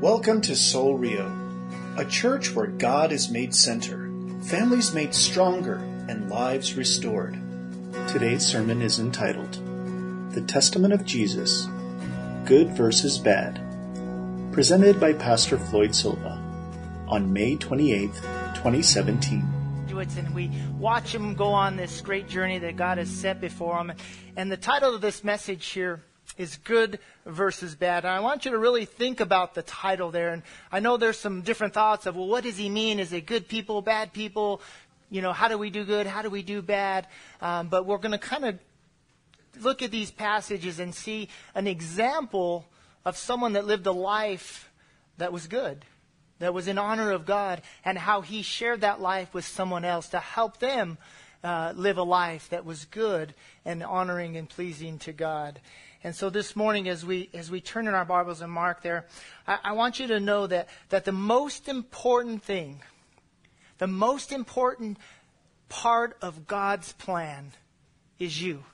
Welcome to Soul Rio, a church where God is made center, families made stronger, and lives restored. Today's sermon is entitled The Testament of Jesus Good versus Bad, presented by Pastor Floyd Silva on May 28, 2017 and we watch them go on this great journey that God has set before them. And the title of this message here is good versus bad. And I want you to really think about the title there. And I know there's some different thoughts of, well, what does he mean? Is it good people, bad people? You know, how do we do good? How do we do bad? Um, but we're going to kind of look at these passages and see an example of someone that lived a life that was good, that was in honor of God, and how he shared that life with someone else to help them uh, live a life that was good and honoring and pleasing to God. And so this morning, as we as we turn in our Bibles and mark there, I, I want you to know that that the most important thing, the most important part of God's plan, is you.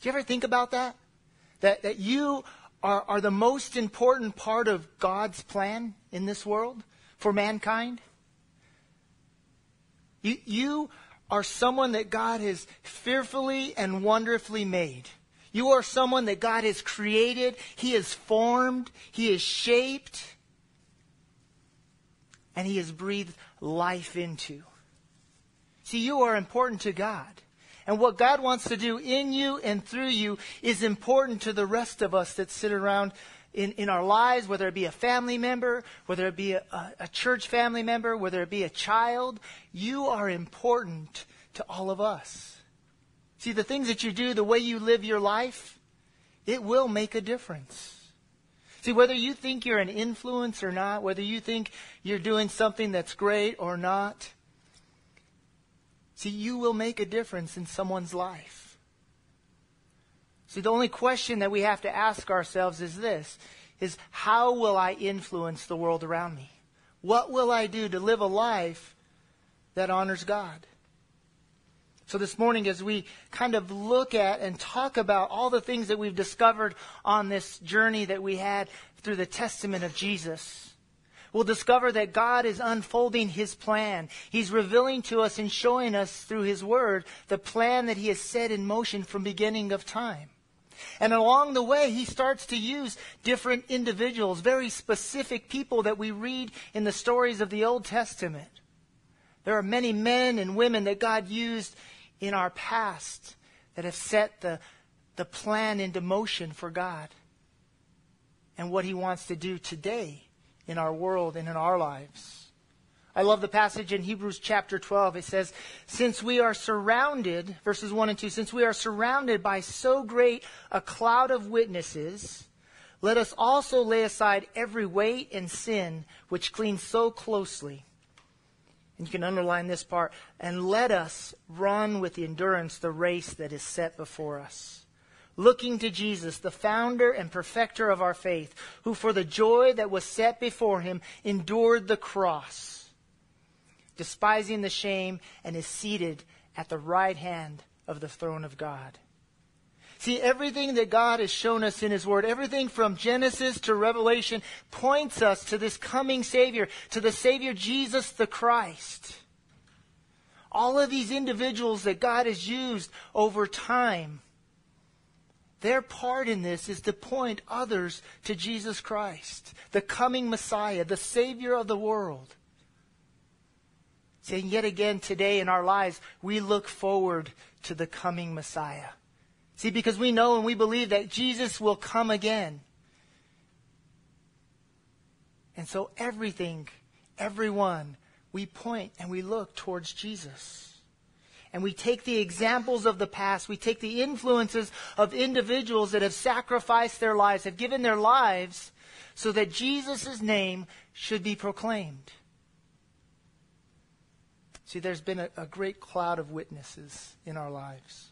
Do you ever think about that? That that you are, are the most important part of God's plan in this world for mankind? You, you are someone that God has fearfully and wonderfully made. You are someone that God has created, He has formed, He has shaped, and He has breathed life into. See, you are important to God. And what God wants to do in you and through you is important to the rest of us that sit around in, in our lives, whether it be a family member, whether it be a, a, church family member, whether it be a child. You are important to all of us. See, the things that you do, the way you live your life, it will make a difference. See, whether you think you're an influence or not, whether you think you're doing something that's great or not, see, you will make a difference in someone's life. See, the only question that we have to ask ourselves is this, is how will I influence the world around me? What will I do to live a life that honors God? So this morning, as we kind of look at and talk about all the things that we've discovered on this journey that we had through the testament of Jesus, we'll discover that God is unfolding His plan. He's revealing to us and showing us through His Word the plan that He has set in motion from beginning of time. And along the way, he starts to use different individuals, very specific people that we read in the stories of the Old Testament. There are many men and women that God used in our past that have set the, the plan into motion for God and what He wants to do today in our world and in our lives. I love the passage in Hebrews chapter 12. It says, Since we are surrounded, verses 1 and 2, since we are surrounded by so great a cloud of witnesses, let us also lay aside every weight and sin which clings so closely and you can underline this part. And let us run with the endurance the race that is set before us. Looking to Jesus, the founder and perfecter of our faith, who for the joy that was set before him endured the cross, despising the shame, and is seated at the right hand of the throne of God. See, everything that God has shown us in His Word, everything from Genesis to Revelation, points us to this coming Savior, to the Savior Jesus the Christ. All of these individuals that God has used over time, their part in this is to point others to Jesus Christ, the coming Messiah, the Savior of the world. Saying yet again today in our lives, we look forward to the coming Messiah. See, because we know and we believe that Jesus will come again. And so everything, everyone, we point and we look towards Jesus. And we take the examples of the past, we take the influences of individuals that have sacrificed their lives, have given their lives so that Jesus' name should be proclaimed. See, there's been a, a great cloud of witnesses in our lives.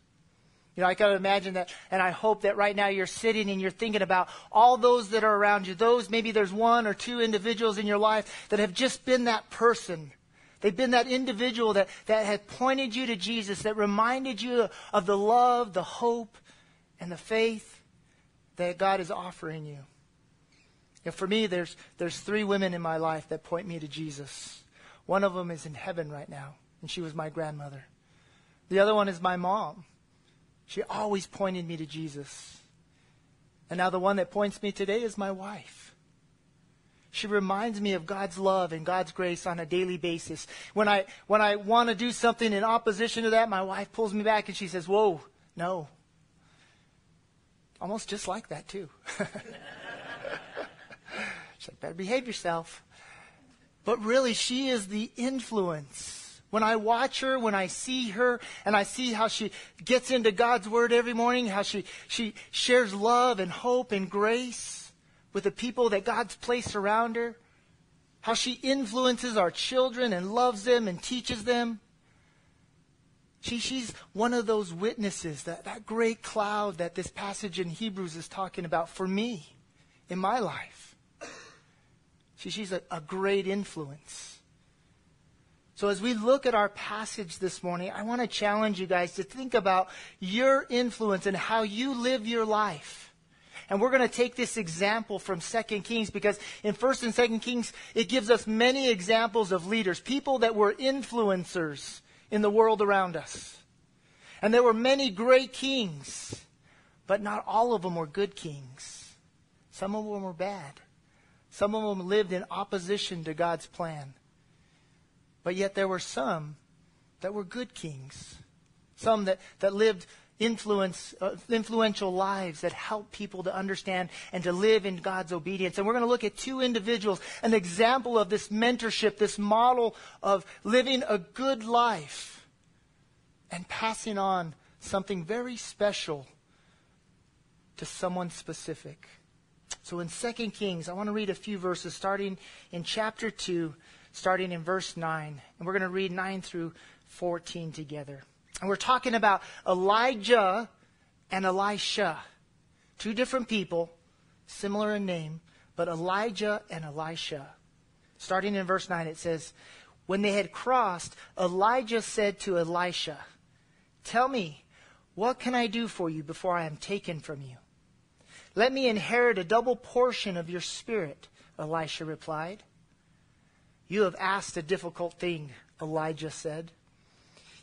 You know, I can imagine that, and I hope that right now you're sitting and you're thinking about all those that are around you. Those, maybe there's one or two individuals in your life that have just been that person. They've been that individual that, that had pointed you to Jesus, that reminded you of the love, the hope, and the faith that God is offering you. And for me, there's, there's three women in my life that point me to Jesus. One of them is in heaven right now, and she was my grandmother. The other one is my mom. She always pointed me to Jesus. And now the one that points me today is my wife. She reminds me of God's love and God's grace on a daily basis. When I, when I want to do something in opposition to that, my wife pulls me back and she says, Whoa, no. Almost just like that, too. She's like, better behave yourself. But really, she is the influence. When I watch her, when I see her, and I see how she gets into God's Word every morning, how she, she shares love and hope and grace with the people that God's placed around her, how she influences our children and loves them and teaches them. She, she's one of those witnesses, that, that great cloud that this passage in Hebrews is talking about for me in my life. She's a, a great influence. So as we look at our passage this morning, I want to challenge you guys to think about your influence and how you live your life. And we're going to take this example from 2 Kings because in 1st and 2nd Kings, it gives us many examples of leaders, people that were influencers in the world around us. And there were many great kings, but not all of them were good kings. Some of them were bad. Some of them lived in opposition to God's plan. But yet there were some that were good kings. Some that, that lived influence, uh, influential lives that helped people to understand and to live in God's obedience. And we're going to look at two individuals, an example of this mentorship, this model of living a good life and passing on something very special to someone specific. So in 2 Kings, I want to read a few verses starting in chapter 2, starting in verse 9. And we're going to read 9 through 14 together. And we're talking about Elijah and Elisha. Two different people, similar in name, but Elijah and Elisha. Starting in verse 9, it says, When they had crossed, Elijah said to Elisha, Tell me, what can I do for you before I am taken from you? Let me inherit a double portion of your spirit, Elisha replied. You have asked a difficult thing, Elijah said.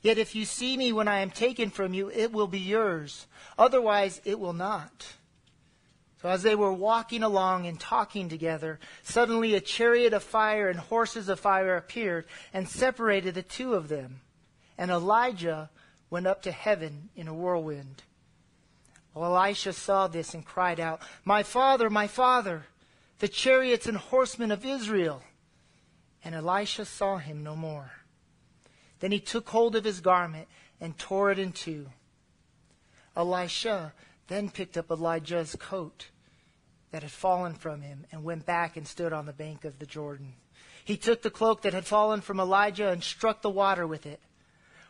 Yet if you see me when I am taken from you, it will be yours. Otherwise, it will not. So as they were walking along and talking together, suddenly a chariot of fire and horses of fire appeared and separated the two of them. And Elijah went up to heaven in a whirlwind. Well, Elisha saw this and cried out, My father, my father, the chariots and horsemen of Israel. And Elisha saw him no more. Then he took hold of his garment and tore it in two. Elisha then picked up Elijah's coat that had fallen from him and went back and stood on the bank of the Jordan. He took the cloak that had fallen from Elijah and struck the water with it.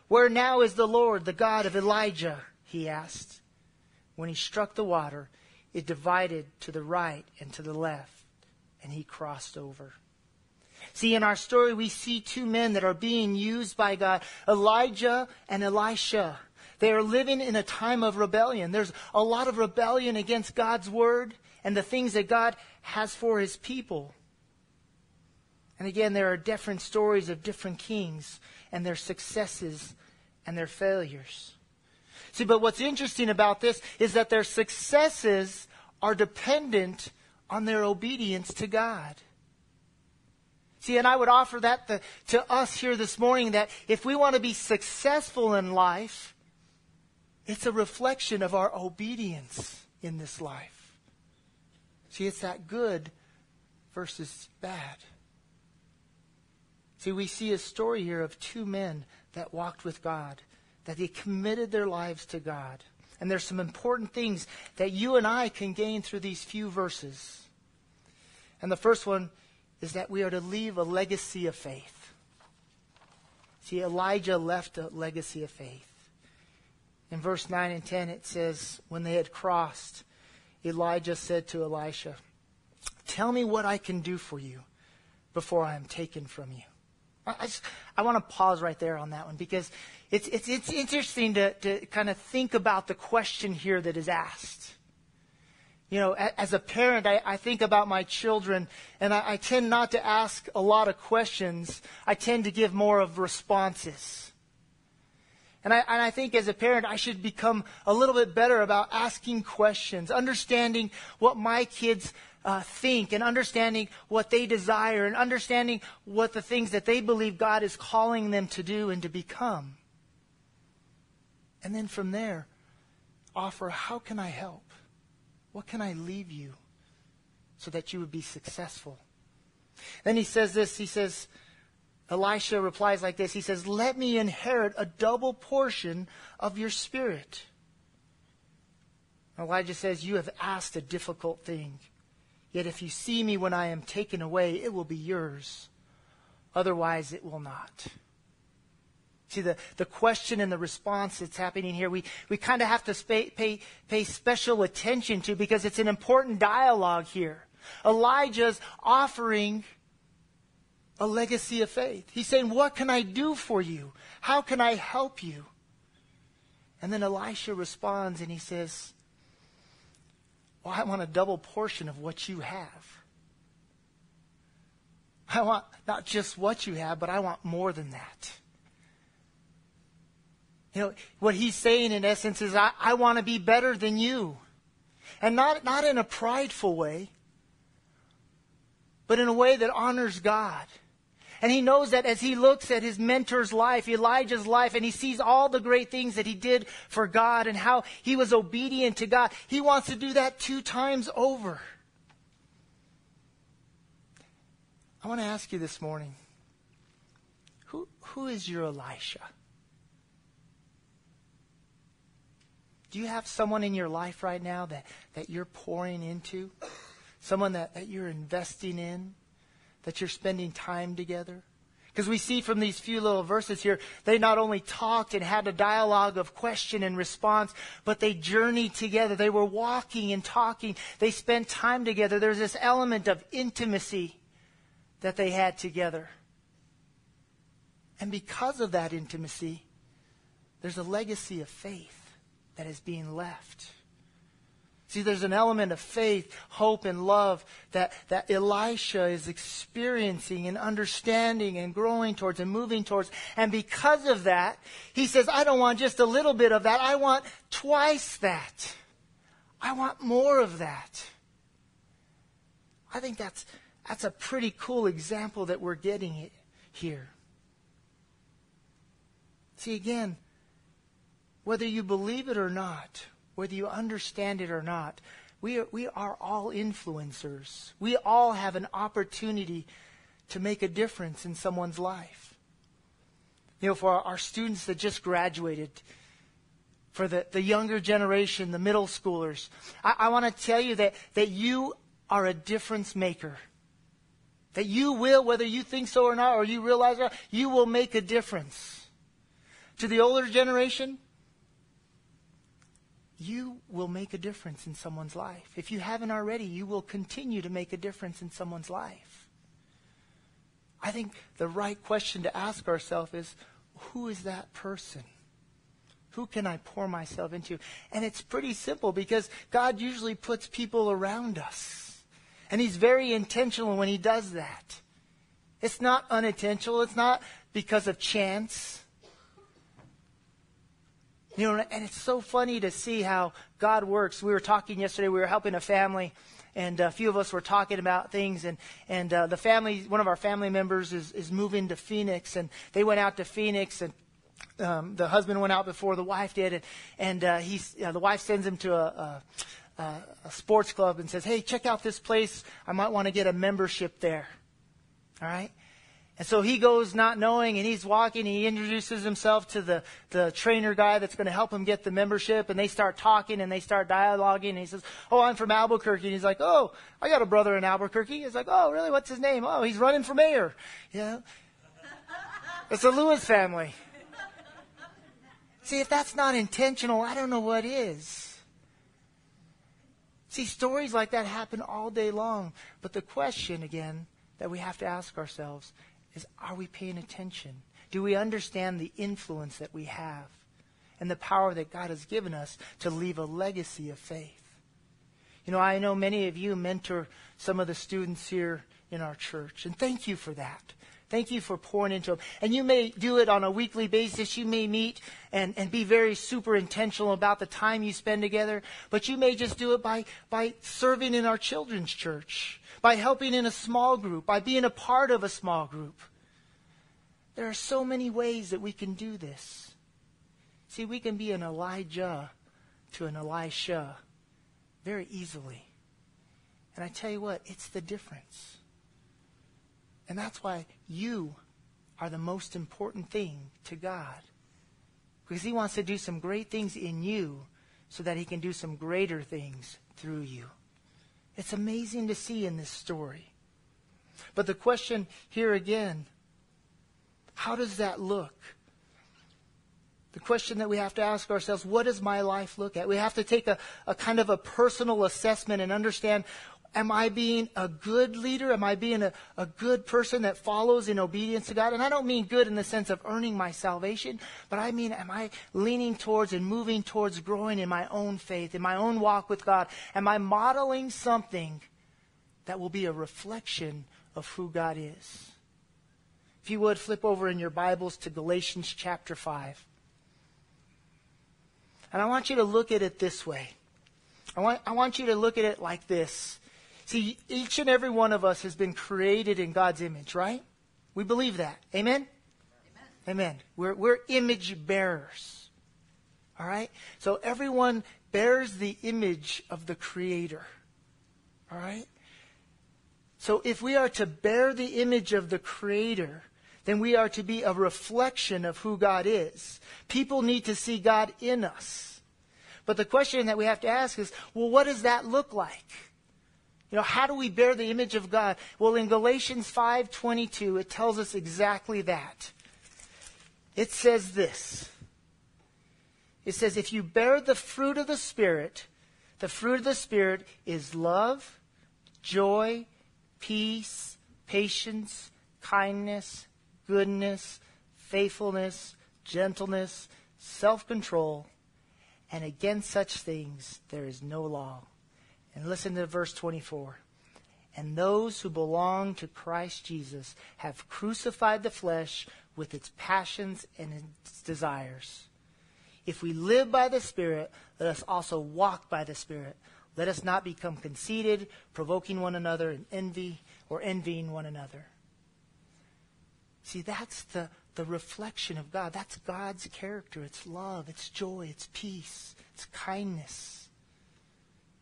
Where now is the Lord, the God of Elijah? he asked. When he struck the water, it divided to the right and to the left, and he crossed over. See, in our story, we see two men that are being used by God Elijah and Elisha. They are living in a time of rebellion. There's a lot of rebellion against God's word and the things that God has for his people. And again, there are different stories of different kings and their successes and their failures. See, but what's interesting about this is that their successes are dependent on their obedience to God. See, and I would offer that the, to us here this morning that if we want to be successful in life, it's a reflection of our obedience in this life. See, it's that good versus bad. See, we see a story here of two men that walked with God that they committed their lives to God. And there's some important things that you and I can gain through these few verses. And the first one is that we are to leave a legacy of faith. See, Elijah left a legacy of faith. In verse 9 and 10, it says, When they had crossed, Elijah said to Elisha, Tell me what I can do for you before I am taken from you. I, I want to pause right there on that one because it's, it's, it's interesting to, to kind of think about the question here that is asked. You know, as a parent, I, I think about my children, and I, I tend not to ask a lot of questions. I tend to give more of responses. And I, and I think as a parent, I should become a little bit better about asking questions, understanding what my kids uh, think, and understanding what they desire, and understanding what the things that they believe God is calling them to do and to become. And then from there, offer how can I help? What can I leave you so that you would be successful? Then he says this, he says, Elisha replies like this. He says, Let me inherit a double portion of your spirit. Elijah says, You have asked a difficult thing. Yet if you see me when I am taken away, it will be yours. Otherwise, it will not. See, the, the question and the response that's happening here, we, we kind of have to pay, pay, pay special attention to because it's an important dialogue here. Elijah's offering a legacy of faith. He's saying, What can I do for you? How can I help you? And then Elisha responds and he says, Well, I want a double portion of what you have. I want not just what you have, but I want more than that. You know, what he's saying in essence is, I, I want to be better than you. And not, not in a prideful way, but in a way that honors God. And he knows that as he looks at his mentor's life, Elijah's life, and he sees all the great things that he did for God and how he was obedient to God, he wants to do that two times over. I want to ask you this morning who, who is your Elisha? Do you have someone in your life right now that, that you're pouring into? Someone that, that you're investing in? That you're spending time together? Because we see from these few little verses here, they not only talked and had a dialogue of question and response, but they journeyed together. They were walking and talking. They spent time together. There's this element of intimacy that they had together. And because of that intimacy, there's a legacy of faith that is being left. See, there's an element of faith, hope, and love that, that Elisha is experiencing and understanding and growing towards and moving towards. And because of that, he says, I don't want just a little bit of that. I want twice that. I want more of that. I think that's, that's a pretty cool example that we're getting here. See, again, whether you believe it or not, whether you understand it or not, we are, we are all influencers. We all have an opportunity to make a difference in someone's life. You know, for our, students that just graduated, for the, the younger generation, the middle schoolers, I, I want to tell you that, that you are a difference maker. That you will, whether you think so or not, or you realize it, you will make a difference. To the older generation, you will make a difference in someone's life. If you haven't already, you will continue to make a difference in someone's life. I think the right question to ask ourselves is who is that person? Who can I pour myself into? And it's pretty simple because God usually puts people around us. And He's very intentional when He does that. It's not unintentional, it's not because of chance. You know, and it's so funny to see how God works. We were talking yesterday, we were helping a family, and a few of us were talking about things, and, and uh, the family, one of our family members is, is moving to Phoenix, and they went out to Phoenix, and um, the husband went out before the wife did, and, and uh, he's, uh, the wife sends him to a, a, a sports club and says, hey, check out this place. I might want to get a membership there. All right? And so he goes not knowing and he's walking. He introduces himself to the, the trainer guy that's going to help him get the membership. And they start talking and they start dialoguing. And he says, Oh, I'm from Albuquerque. And he's like, Oh, I got a brother in Albuquerque. He's like, Oh, really? What's his name? Oh, he's running for mayor. Yeah. It's the Lewis family. See, if that's not intentional, I don't know what is. See, stories like that happen all day long. But the question, again, that we have to ask ourselves is are we paying attention? Do we understand the influence that we have and the power that God has given us to leave a legacy of faith? You know, I know many of you mentor some of the students here in our church, and thank you for that. Thank you for pouring into them. And you may do it on a weekly basis. You may meet and, and be very super intentional about the time you spend together. But you may just do it by, by serving in our children's church, by helping in a small group, by being a part of a small group. There are so many ways that we can do this. See, we can be an Elijah to an Elisha very easily. And I tell you what, it's the difference. And that's why you are the most important thing to God. Because He wants to do some great things in you so that He can do some greater things through you. It's amazing to see in this story. But the question here again how does that look? The question that we have to ask ourselves, what does my life look at? We have to take a, a kind of a personal assessment and understand Am I being a good leader? Am I being a, a good person that follows in obedience to God? And I don't mean good in the sense of earning my salvation, but I mean, am I leaning towards and moving towards growing in my own faith, in my own walk with God? Am I modeling something that will be a reflection of who God is? If you would, flip over in your Bibles to Galatians chapter 5. And I want you to look at it this way. I want, I want you to look at it like this. See, each and every one of us has been created in God's image, right? We believe that. Amen? Amen. Amen. We're, we're image bearers. All right? So everyone bears the image of the Creator. All right? So if we are to bear the image of the Creator, then we are to be a reflection of who God is. People need to see God in us. But the question that we have to ask is, well, what does that look like? You know, how do we bear the image of God? Well, in Galatians 5:22, it tells us exactly that. It says this. It says if you bear the fruit of the spirit, the fruit of the spirit is love, joy, peace, patience, kindness, goodness, faithfulness, gentleness, self-control, and against such things there is no law. And listen to verse 24. And those who belong to Christ Jesus have crucified the flesh with its passions and its desires. If we live by the Spirit, let us also walk by the Spirit. Let us not become conceited, provoking one another in envy or envying one another. See, that's the, the reflection of God. That's God's character. It's love, it's joy, it's peace, it's kindness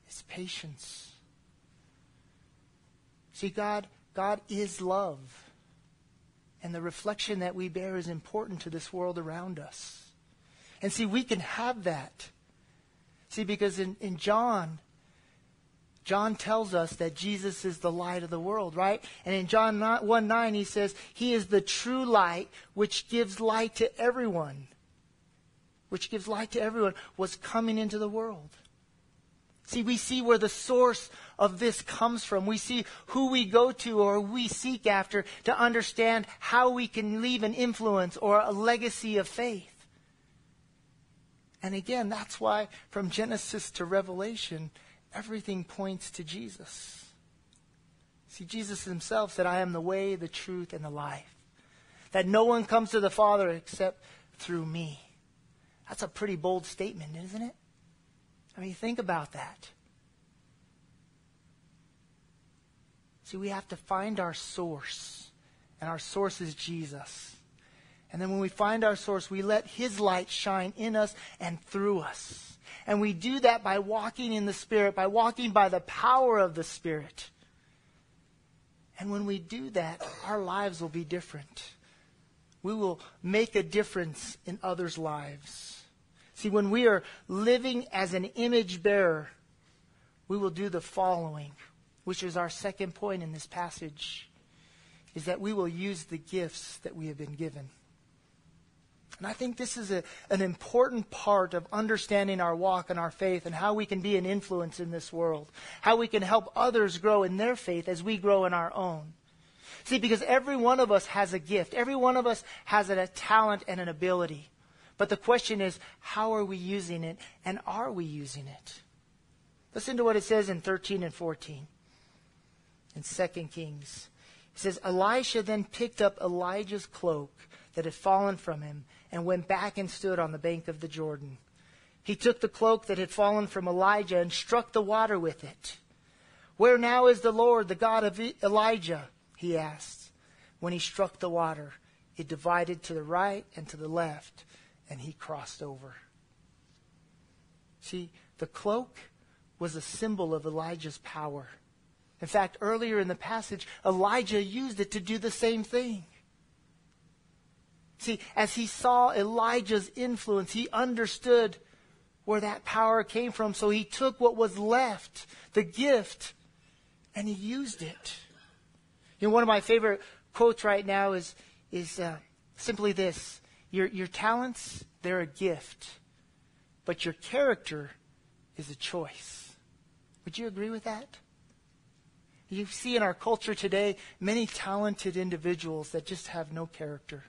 is patience. See, God, God is love. And the reflection that we bear is important to this world around us. And see, we can have that. See, because in, in John, John tells us that Jesus is the light of the world, right? And in John 1 9, he says, He is the true light which gives light to everyone. Which gives light to everyone, was coming into the world. See, we see where the source of this comes from. We see who we go to or we seek after to understand how we can leave an influence or a legacy of faith. And again, that's why from Genesis to Revelation, everything points to Jesus. See, Jesus himself said, I am the way, the truth, and the life. That no one comes to the Father except through me. That's a pretty bold statement, isn't it? I mean, think about that. See, we have to find our source, and our source is Jesus. And then when we find our source, we let His light shine in us and through us. And we do that by walking in the Spirit, by walking by the power of the Spirit. And when we do that, our lives will be different. We will make a difference in others' lives. See, when we are living as an image bearer, we will do the following, which is our second point in this passage, is that we will use the gifts that we have been given. And I think this is a, an important part of understanding our walk and our faith and how we can be an influence in this world, how we can help others grow in their faith as we grow in our own. See, because every one of us has a gift, every one of us has a talent and an ability. But the question is, how are we using it and are we using it? Listen to what it says in 13 and 14 in 2 Kings. It says, Elisha then picked up Elijah's cloak that had fallen from him and went back and stood on the bank of the Jordan. He took the cloak that had fallen from Elijah and struck the water with it. Where now is the Lord, the God of Elijah? he asked. When he struck the water, it divided to the right and to the left, and he crossed over. See, the cloak was a symbol of Elijah's power. In fact, earlier in the passage, Elijah used it to do the same thing. See, as he saw Elijah's influence, he understood where that power came from. So he took what was left, the gift, and he used it. You know, one of my favorite quotes right now is, is uh, simply this your, your talents, they're a gift, but your character is a choice. Would you agree with that? You see in our culture today many talented individuals that just have no character.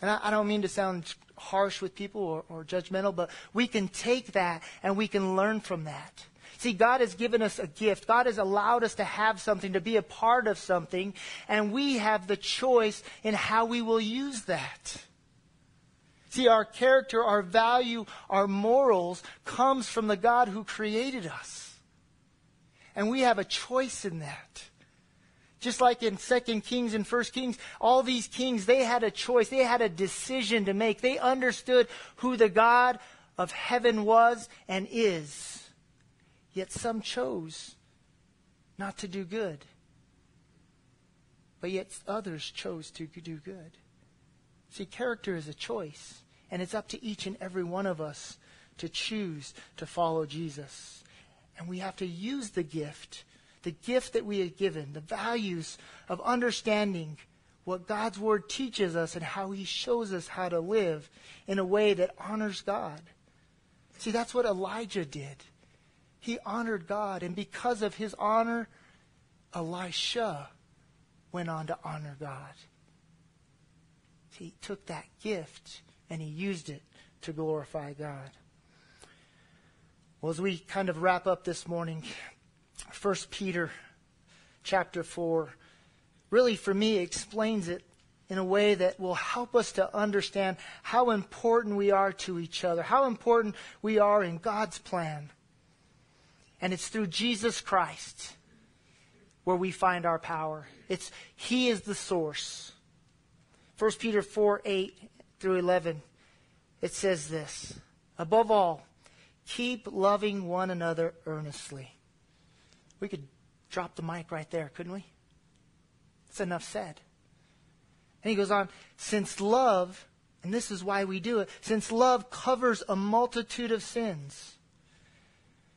And I, I don't mean to sound harsh with people or, or judgmental, but we can take that and we can learn from that. See, God has given us a gift. God has allowed us to have something, to be a part of something, and we have the choice in how we will use that. See, our character, our value, our morals comes from the God who created us. And we have a choice in that. Just like in 2 Kings and 1 Kings, all these kings, they had a choice. They had a decision to make. They understood who the God of heaven was and is. Yet some chose not to do good. But yet others chose to do good. See, character is a choice. And it's up to each and every one of us to choose to follow Jesus. And we have to use the gift the gift that we are given, the values of understanding what God's Word teaches us and how He shows us how to live in a way that honors God. See, that's what Elijah did. He honored God, and because of his honor, Elisha went on to honor God. He took that gift and he used it to glorify God. Well, as we kind of wrap up this morning, 1 Peter chapter 4 really, for me, explains it in a way that will help us to understand how important we are to each other, how important we are in God's plan. And it's through Jesus Christ where we find our power. It's He is the source. 1 Peter 4 8 through 11, it says this Above all, keep loving one another earnestly we could drop the mic right there, couldn't we? It's enough said. And he goes on, since love, and this is why we do it, since love covers a multitude of sins,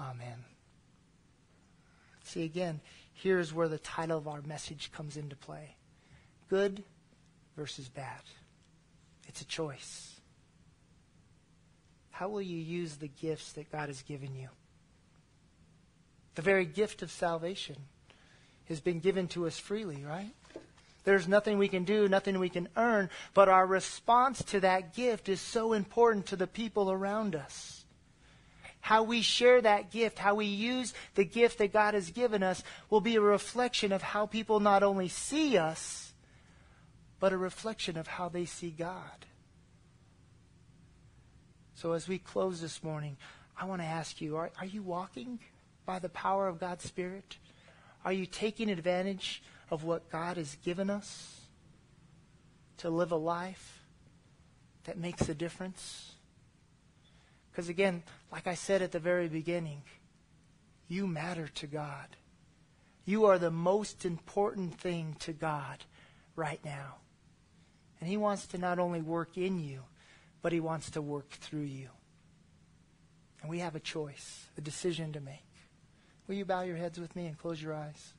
Amen. See, again, here's where the title of our message comes into play good versus bad. It's a choice. How will you use the gifts that God has given you? The very gift of salvation has been given to us freely, right? There's nothing we can do, nothing we can earn, but our response to that gift is so important to the people around us. How we share that gift, how we use the gift that God has given us, will be a reflection of how people not only see us, but a reflection of how they see God. So as we close this morning, I want to ask you are, are you walking by the power of God's Spirit? Are you taking advantage of what God has given us to live a life that makes a difference? Because again, like I said at the very beginning, you matter to God. You are the most important thing to God right now. And He wants to not only work in you, but He wants to work through you. And we have a choice, a decision to make. Will you bow your heads with me and close your eyes?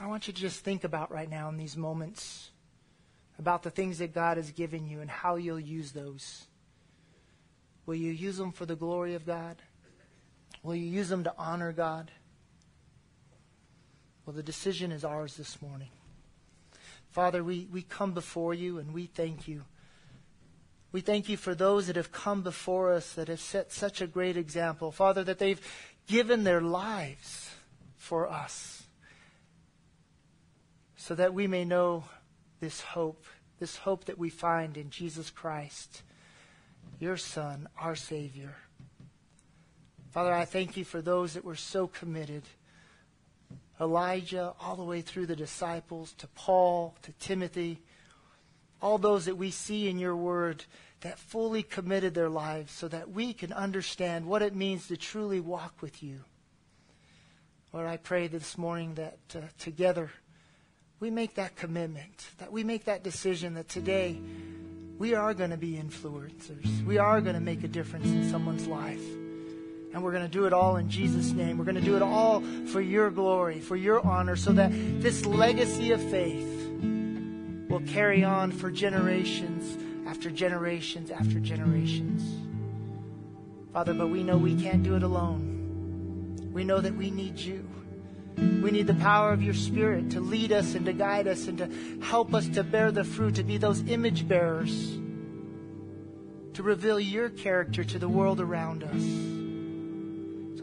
I want you to just think about right now in these moments about the things that God has given you and how you'll use those. Will you use them for the glory of God? Will you use them to honor God? Well, the decision is ours this morning. Father, we, we come before you and we thank you. We thank you for those that have come before us that have set such a great example. Father, that they've given their lives for us so that we may know this hope, this hope that we find in Jesus Christ, your Son, our Savior. Father, I thank you for those that were so committed. Elijah, all the way through the disciples, to Paul, to Timothy, all those that we see in your word that fully committed their lives so that we can understand what it means to truly walk with you. Lord, I pray this morning that uh, together we make that commitment, that we make that decision that today we are going to be influencers. We are going to make a difference in someone's life. And we're going to do it all in Jesus' name. We're going to do it all for your glory, for your honor, so that this legacy of faith will carry on for generations after generations after generations. Father, but we know we can't do it alone. We know that we need you. We need the power of your Spirit to lead us and to guide us and to help us to bear the fruit, to be those image bearers, to reveal your character to the world around us.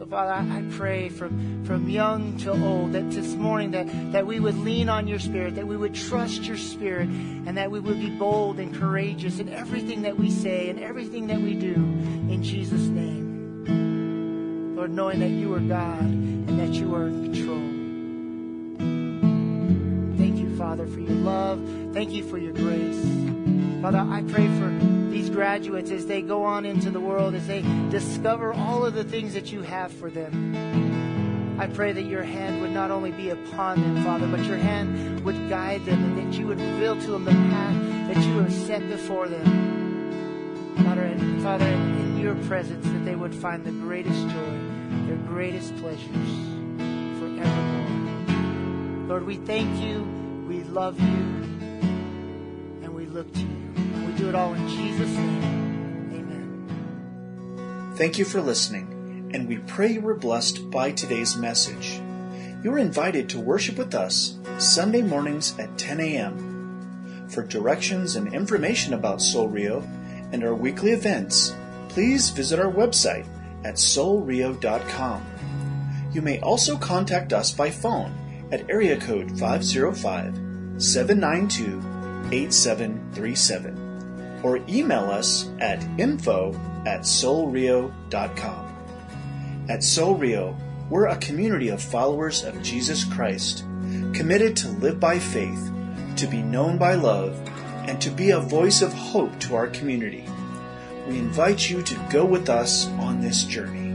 So, Father, I, pray from, from young to old that this morning that, that we would lean on your Spirit, that we would trust your Spirit, and that we would be bold and courageous in everything that we say and everything that we do in Jesus' name. Lord, knowing that you are God and that you are in control. Thank you, Father, for your love. Thank you for your grace. Father, I pray for these graduates as they go on into the world, as they discover all of the things that you have for them. I pray that your hand would not only be upon them, Father, but your hand would guide them and that you would reveal to them the path that you have set before them. Father, and Father, in your presence, that they would find the greatest joy greatest pleasures forevermore. Lord, we thank you, we love you, and we look to you. And we do it all in Jesus' name. Amen. Thank you for listening, and we pray you were blessed by today's message. You are invited to worship with us Sunday mornings at 10 a.m. For directions and information about Soul Rio and our weekly events, please visit our website at soulrio.com. You may also contact us by phone at area code 505 792 8737 or email us at info at soulrio.com. At Soul we're a community of followers of Jesus Christ, committed to live by faith, to be known by love, and to be a voice of hope to our community we invite you to go with us on this journey.